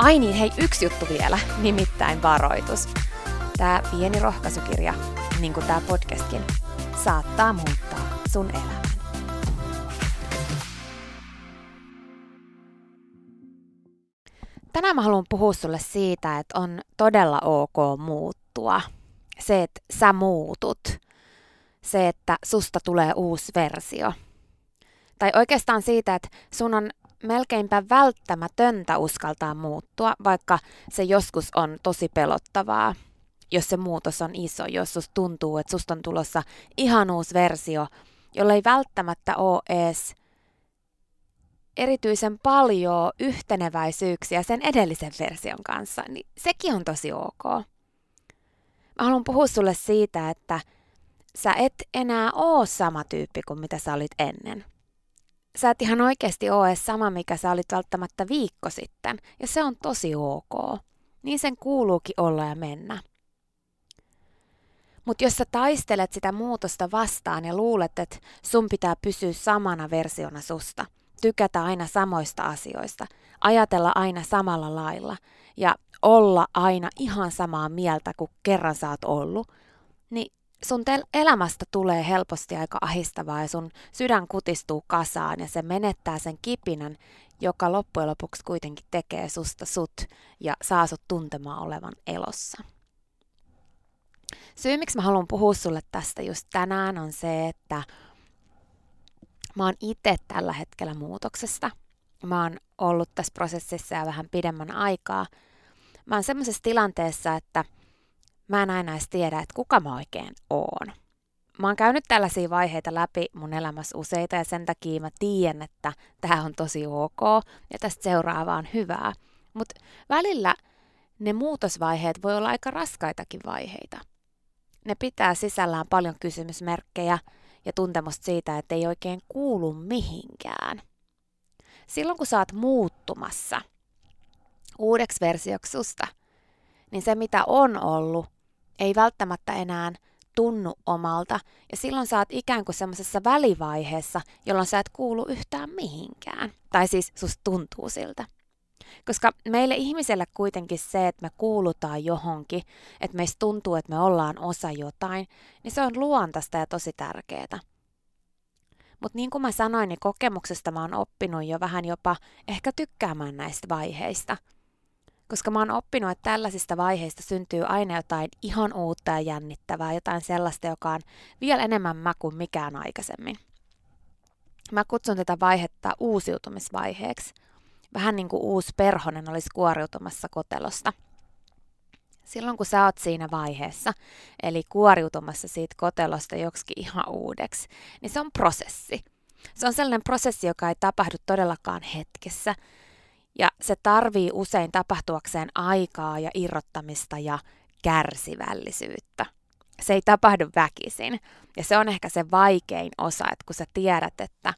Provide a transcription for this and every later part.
Ai niin, hei, yksi juttu vielä, nimittäin varoitus. Tämä pieni rohkaisukirja, niin kuin tämä podcastkin, saattaa muuttaa sun elämän. Tänään mä haluan puhua sulle siitä, että on todella ok muuttua. Se, että sä muutut. Se, että susta tulee uusi versio. Tai oikeastaan siitä, että sun on melkeinpä välttämätöntä uskaltaa muuttua, vaikka se joskus on tosi pelottavaa, jos se muutos on iso, jos susta tuntuu, että susta on tulossa ihan uusi versio, jolla ei välttämättä ole edes erityisen paljon yhteneväisyyksiä sen edellisen version kanssa, niin sekin on tosi ok. Mä haluan puhua sulle siitä, että sä et enää oo sama tyyppi kuin mitä sä olit ennen sä et ihan oikeasti ole sama, mikä sä olit välttämättä viikko sitten, ja se on tosi ok. Niin sen kuuluukin olla ja mennä. Mutta jos sä taistelet sitä muutosta vastaan ja luulet, että sun pitää pysyä samana versiona susta, tykätä aina samoista asioista, ajatella aina samalla lailla ja olla aina ihan samaa mieltä kuin kerran sä oot ollut, niin sun tel- elämästä tulee helposti aika ahistavaa ja sun sydän kutistuu kasaan ja se menettää sen kipinän, joka loppujen lopuksi kuitenkin tekee susta sut ja saa sut tuntemaan olevan elossa. Syy, miksi mä haluan puhua sulle tästä just tänään, on se, että mä oon itse tällä hetkellä muutoksesta. Mä oon ollut tässä prosessissa jo vähän pidemmän aikaa. Mä oon semmoisessa tilanteessa, että – mä en aina edes tiedä, että kuka mä oikein oon. Mä oon käynyt tällaisia vaiheita läpi mun elämässä useita ja sen takia mä tiedän, että tämä on tosi ok ja tästä seuraavaa on hyvää. Mutta välillä ne muutosvaiheet voi olla aika raskaitakin vaiheita. Ne pitää sisällään paljon kysymysmerkkejä ja tuntemusta siitä, että ei oikein kuulu mihinkään. Silloin kun sä oot muuttumassa uudeksi versioksi susta, niin se mitä on ollut ei välttämättä enää tunnu omalta, ja silloin sä oot ikään kuin semmoisessa välivaiheessa, jolloin sä et kuulu yhtään mihinkään. Tai siis susta tuntuu siltä. Koska meille ihmiselle kuitenkin se, että me kuulutaan johonkin, että meistä tuntuu, että me ollaan osa jotain, niin se on luontaista ja tosi tärkeää. Mutta niin kuin mä sanoin, niin kokemuksesta mä oon oppinut jo vähän jopa ehkä tykkäämään näistä vaiheista – koska mä oon oppinut, että tällaisista vaiheista syntyy aina jotain ihan uutta ja jännittävää, jotain sellaista, joka on vielä enemmän mä kuin mikään aikaisemmin. Mä kutsun tätä vaihetta uusiutumisvaiheeksi. Vähän niin kuin uusi perhonen olisi kuoriutumassa kotelosta. Silloin kun sä oot siinä vaiheessa, eli kuoriutumassa siitä kotelosta joksikin ihan uudeksi, niin se on prosessi. Se on sellainen prosessi, joka ei tapahdu todellakaan hetkessä, ja se tarvii usein tapahtuakseen aikaa ja irrottamista ja kärsivällisyyttä. Se ei tapahdu väkisin. Ja se on ehkä se vaikein osa, että kun sä tiedät, että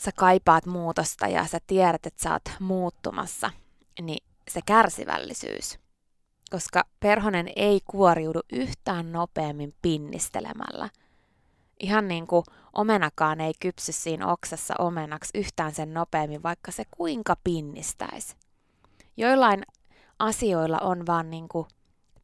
sä kaipaat muutosta ja sä tiedät, että sä oot muuttumassa, niin se kärsivällisyys. Koska perhonen ei kuoriudu yhtään nopeammin pinnistelemällä. Ihan niin kuin omenakaan ei kypsy siinä oksassa omenaksi yhtään sen nopeammin, vaikka se kuinka pinnistäisi. Joillain asioilla on vaan niin kuin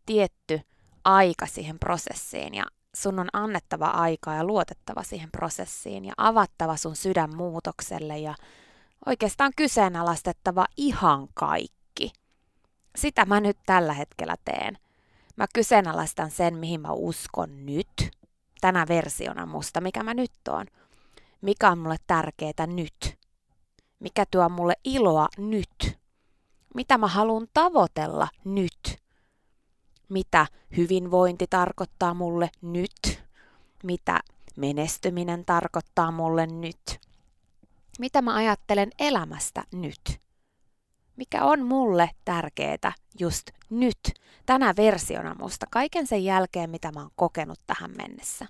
tietty aika siihen prosessiin ja sun on annettava aikaa ja luotettava siihen prosessiin ja avattava sun sydän muutokselle ja oikeastaan kyseenalaistettava ihan kaikki. Sitä mä nyt tällä hetkellä teen. Mä kyseenalaistan sen, mihin mä uskon nyt, tänä versiona musta, mikä mä nyt oon. Mikä on mulle tärkeää nyt. Mikä tuo mulle iloa nyt. Mitä mä haluan tavoitella nyt mitä hyvinvointi tarkoittaa mulle nyt, mitä menestyminen tarkoittaa mulle nyt, mitä mä ajattelen elämästä nyt, mikä on mulle tärkeää just nyt, tänä versiona musta, kaiken sen jälkeen, mitä mä oon kokenut tähän mennessä.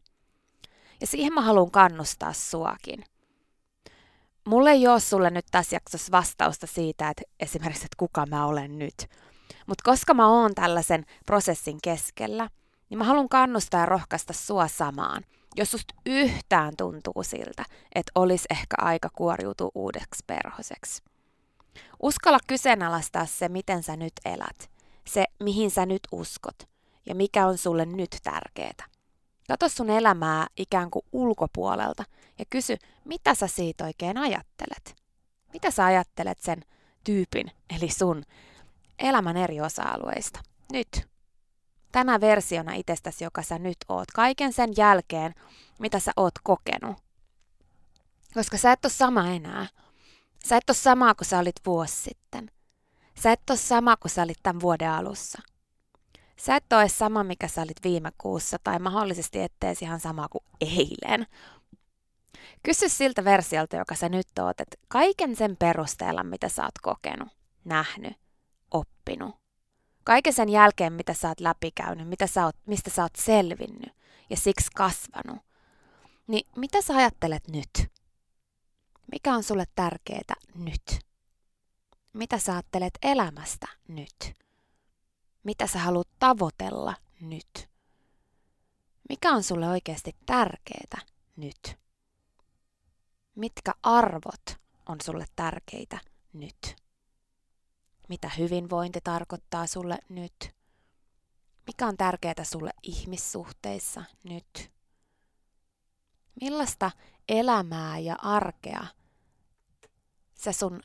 Ja siihen mä haluan kannustaa suakin. Mulle ei ole sulle nyt tässä jaksossa vastausta siitä, että esimerkiksi, että kuka mä olen nyt – mutta koska mä oon tällaisen prosessin keskellä, niin mä haluan kannustaa ja rohkaista sua samaan. Jos susta yhtään tuntuu siltä, että olisi ehkä aika kuoriutua uudeksi perhoseksi. Uskalla kyseenalaistaa se, miten sä nyt elät, se, mihin sä nyt uskot ja mikä on sulle nyt tärkeää. Kato sun elämää ikään kuin ulkopuolelta ja kysy, mitä sä siitä oikein ajattelet. Mitä sä ajattelet sen tyypin, eli sun elämän eri osa-alueista. Nyt. Tänä versiona itsestäsi, joka sä nyt oot. Kaiken sen jälkeen, mitä sä oot kokenut. Koska sä et ole sama enää. Sä et ole sama kuin sä olit vuosi sitten. Sä et ole sama kuin sä olit tämän vuoden alussa. Sä et ole sama, mikä sä olit viime kuussa, tai mahdollisesti ettees ihan sama kuin eilen. Kysy siltä versiolta, joka sä nyt oot, että kaiken sen perusteella, mitä sä oot kokenut, nähnyt, oppinut. Kaiken sen jälkeen, mitä sä oot läpikäynyt, mitä sä oot, mistä sä oot selvinnyt ja siksi kasvanut, niin mitä sä ajattelet nyt? Mikä on sulle tärkeää nyt? Mitä sä ajattelet elämästä nyt? Mitä sä haluat tavoitella nyt? Mikä on sulle oikeasti tärkeää nyt? Mitkä arvot on sulle tärkeitä nyt? mitä hyvinvointi tarkoittaa sulle nyt, mikä on tärkeää sulle ihmissuhteissa nyt, millaista elämää ja arkea sä sun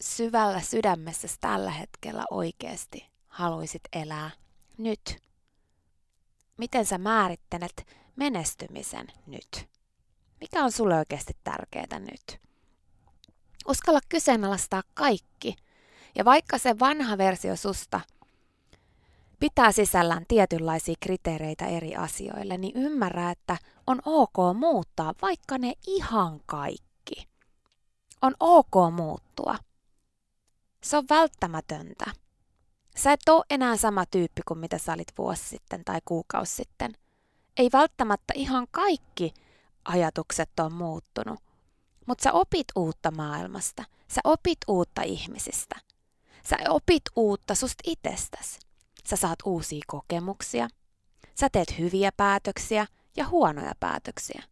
syvällä sydämessä tällä hetkellä oikeasti haluaisit elää nyt. Miten sä määrittelet menestymisen nyt? Mikä on sulle oikeasti tärkeää nyt? Uskalla kyseenalaistaa kaikki – ja vaikka se vanha versio susta pitää sisällään tietynlaisia kriteereitä eri asioille, niin ymmärrä, että on ok muuttaa vaikka ne ihan kaikki. On ok muuttua. Se on välttämätöntä. Sä et ole enää sama tyyppi kuin mitä sä olit vuosi sitten tai kuukausi sitten. Ei välttämättä ihan kaikki ajatukset on muuttunut, mutta sä opit uutta maailmasta. Sä opit uutta ihmisistä. Sä opit uutta susta itsestäsi. Sä saat uusia kokemuksia. Sä teet hyviä päätöksiä ja huonoja päätöksiä.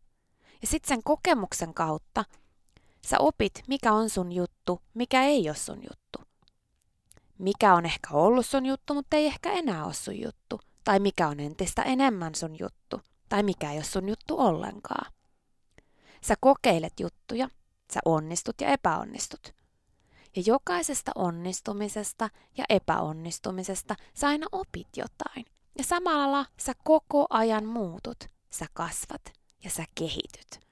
Ja sitten sen kokemuksen kautta sä opit, mikä on sun juttu, mikä ei ole sun juttu. Mikä on ehkä ollut sun juttu, mutta ei ehkä enää ole sun juttu. Tai mikä on entistä enemmän sun juttu. Tai mikä ei ole sun juttu ollenkaan. Sä kokeilet juttuja, sä onnistut ja epäonnistut. Ja jokaisesta onnistumisesta ja epäonnistumisesta sä aina opit jotain. Ja samalla sä koko ajan muutut, sä kasvat ja sä kehityt.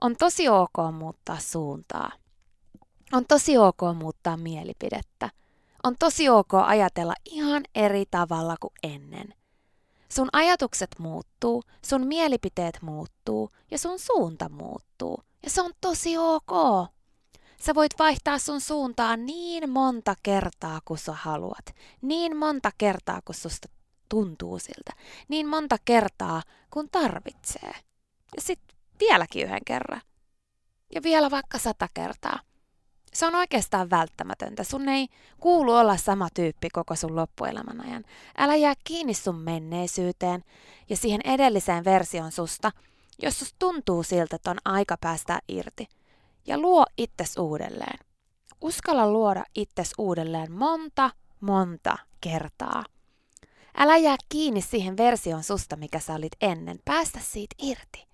On tosi ok muuttaa suuntaa. On tosi ok muuttaa mielipidettä. On tosi ok ajatella ihan eri tavalla kuin ennen. Sun ajatukset muuttuu, sun mielipiteet muuttuu ja sun suunta muuttuu. Ja se on tosi ok. Sä voit vaihtaa sun suuntaa niin monta kertaa kuin sä haluat. Niin monta kertaa kuin susta tuntuu siltä. Niin monta kertaa kun tarvitsee. Ja sitten vieläkin yhden kerran. Ja vielä vaikka sata kertaa. Se on oikeastaan välttämätöntä. Sun ei kuulu olla sama tyyppi koko sun loppuelämän ajan. Älä jää kiinni sun menneisyyteen ja siihen edelliseen version susta, jos sus tuntuu siltä, että on aika päästä irti. Ja luo itses uudelleen. Uskalla luoda itses uudelleen monta, monta kertaa. Älä jää kiinni siihen version susta, mikä sä olit ennen. Päästä siitä irti.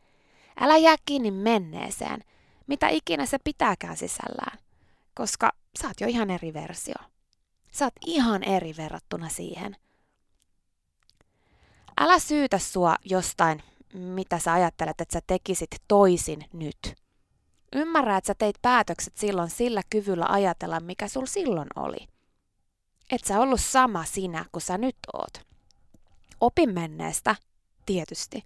Älä jää kiinni menneeseen, mitä ikinä se pitääkään sisällään koska sä oot jo ihan eri versio. Sä oot ihan eri verrattuna siihen. Älä syytä sua jostain, mitä sä ajattelet, että sä tekisit toisin nyt. Ymmärrä, että sä teit päätökset silloin sillä kyvyllä ajatella, mikä sul silloin oli. Et sä ollut sama sinä, kuin sä nyt oot. Opi menneestä, tietysti.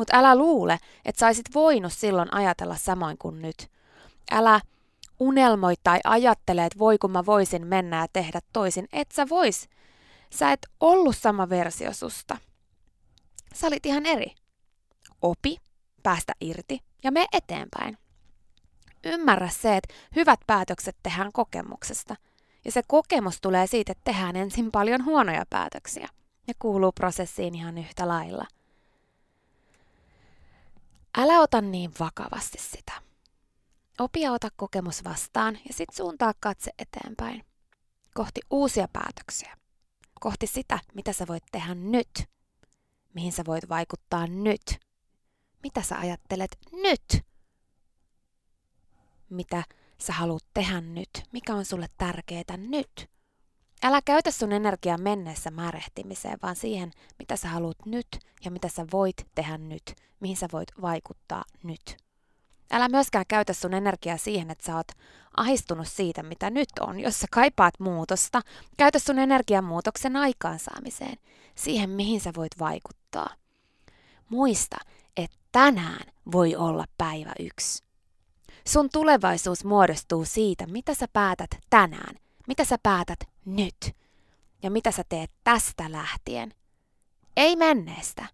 Mutta älä luule, että sä voinut silloin ajatella samoin kuin nyt. Älä unelmoi tai ajattele, että voi kun mä voisin mennä ja tehdä toisin. Et sä vois. Sä et ollut sama versio susta. Sä olit ihan eri. Opi, päästä irti ja me eteenpäin. Ymmärrä se, että hyvät päätökset tehdään kokemuksesta. Ja se kokemus tulee siitä, että tehdään ensin paljon huonoja päätöksiä. Ne kuuluu prosessiin ihan yhtä lailla. Älä ota niin vakavasti sitä. Opia ota kokemus vastaan ja sitten suuntaa katse eteenpäin. Kohti uusia päätöksiä. Kohti sitä, mitä sä voit tehdä nyt. Mihin sä voit vaikuttaa nyt. Mitä sä ajattelet nyt. Mitä sä haluat tehdä nyt. Mikä on sulle tärkeää nyt. Älä käytä sun energiaa menneessä märehtimiseen, vaan siihen, mitä sä haluat nyt ja mitä sä voit tehdä nyt, mihin sä voit vaikuttaa nyt. Älä myöskään käytä sun energiaa siihen, että sä oot ahistunut siitä, mitä nyt on. Jos sä kaipaat muutosta, käytä sun energian muutoksen aikaansaamiseen, siihen mihin sä voit vaikuttaa. Muista, että tänään voi olla päivä yksi. Sun tulevaisuus muodostuu siitä, mitä sä päätät tänään, mitä sä päätät nyt ja mitä sä teet tästä lähtien. Ei menneestä.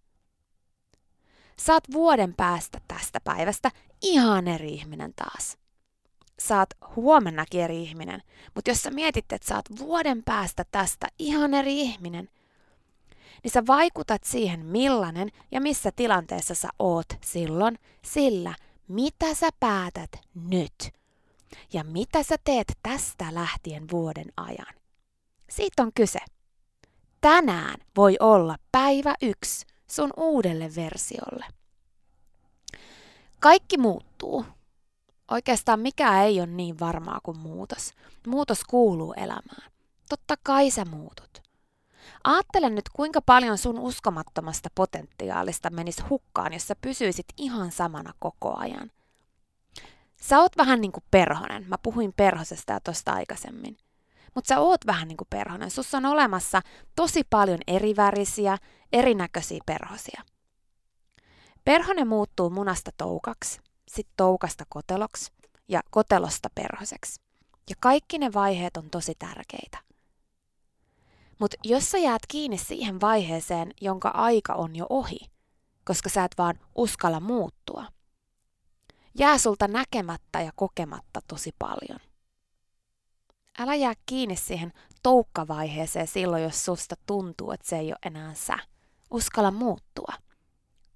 Saat vuoden päästä tästä päivästä ihan eri ihminen taas. Saat huomennakin eri ihminen, mutta jos sä mietit, että saat vuoden päästä tästä ihan eri ihminen, niin sä vaikutat siihen, millainen ja missä tilanteessa sä oot silloin, sillä mitä sä päätät nyt ja mitä sä teet tästä lähtien vuoden ajan. Siitä on kyse. Tänään voi olla päivä yksi sun uudelle versiolle. Kaikki muuttuu. Oikeastaan mikä ei ole niin varmaa kuin muutos. Muutos kuuluu elämään. Totta kai sä muutut. Aattele nyt, kuinka paljon sun uskomattomasta potentiaalista menisi hukkaan, jos sä pysyisit ihan samana koko ajan. Sä oot vähän niin kuin perhonen. Mä puhuin perhosesta ja tosta aikaisemmin. Mutta sä oot vähän niin kuin perhonen. Sussa on olemassa tosi paljon erivärisiä, erinäköisiä perhosia. Perhonen muuttuu munasta toukaksi, sitten toukasta koteloksi ja kotelosta perhoseksi. Ja kaikki ne vaiheet on tosi tärkeitä. Mutta jos sä jäät kiinni siihen vaiheeseen, jonka aika on jo ohi, koska sä et vaan uskalla muuttua, jää sulta näkemättä ja kokematta tosi paljon. Älä jää kiinni siihen toukkavaiheeseen silloin, jos susta tuntuu, että se ei ole enää sä. Uskalla muuttua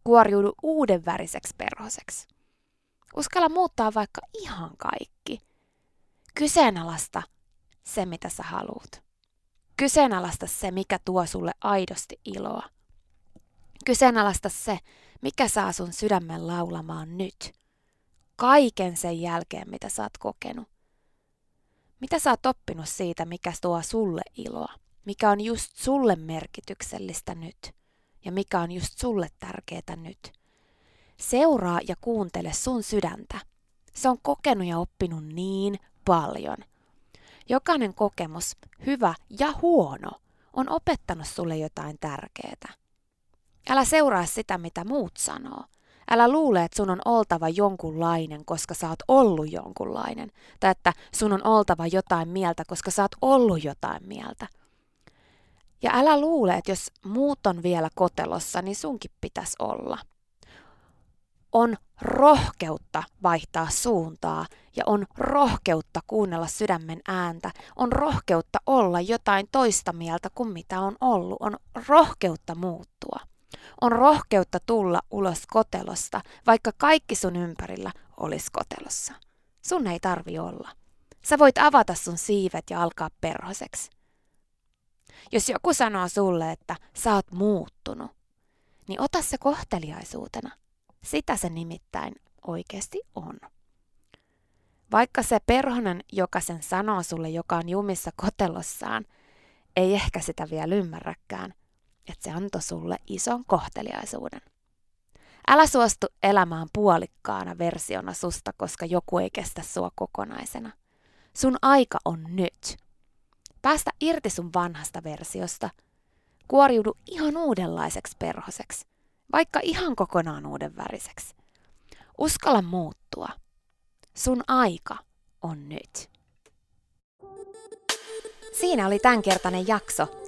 kuoriudu uuden väriseksi perhoseksi. Uskalla muuttaa vaikka ihan kaikki. Kyseenalaista se, mitä sä haluut. Kyseenalaista se, mikä tuo sulle aidosti iloa. Kyseenalaista se, mikä saa sun sydämen laulamaan nyt. Kaiken sen jälkeen, mitä sä oot kokenut. Mitä sä oot oppinut siitä, mikä tuo sulle iloa? Mikä on just sulle merkityksellistä nyt? ja mikä on just sulle tärkeää nyt. Seuraa ja kuuntele sun sydäntä. Se on kokenut ja oppinut niin paljon. Jokainen kokemus, hyvä ja huono, on opettanut sulle jotain tärkeää. Älä seuraa sitä, mitä muut sanoo. Älä luule, että sun on oltava jonkunlainen, koska sä oot ollut jonkunlainen. Tai että sun on oltava jotain mieltä, koska sä oot ollut jotain mieltä. Ja älä luule, että jos muut on vielä kotelossa, niin sunkin pitäisi olla. On rohkeutta vaihtaa suuntaa ja on rohkeutta kuunnella sydämen ääntä. On rohkeutta olla jotain toista mieltä kuin mitä on ollut. On rohkeutta muuttua. On rohkeutta tulla ulos kotelosta, vaikka kaikki sun ympärillä olisi kotelossa. Sun ei tarvi olla. Sä voit avata sun siivet ja alkaa perhoseksi. Jos joku sanoo sulle, että sä oot muuttunut, niin ota se kohteliaisuutena. Sitä se nimittäin oikeasti on. Vaikka se perhonen, joka sen sanoo sulle, joka on jumissa kotelossaan, ei ehkä sitä vielä ymmärräkään, että se antoi sulle ison kohteliaisuuden. Älä suostu elämään puolikkaana versiona susta, koska joku ei kestä sua kokonaisena. Sun aika on nyt. Päästä irti sun vanhasta versiosta. Kuoriudu ihan uudenlaiseksi perhoseksi, vaikka ihan kokonaan uuden väriseksi. Uskalla muuttua. Sun aika on nyt. Siinä oli tämänkertainen jakso.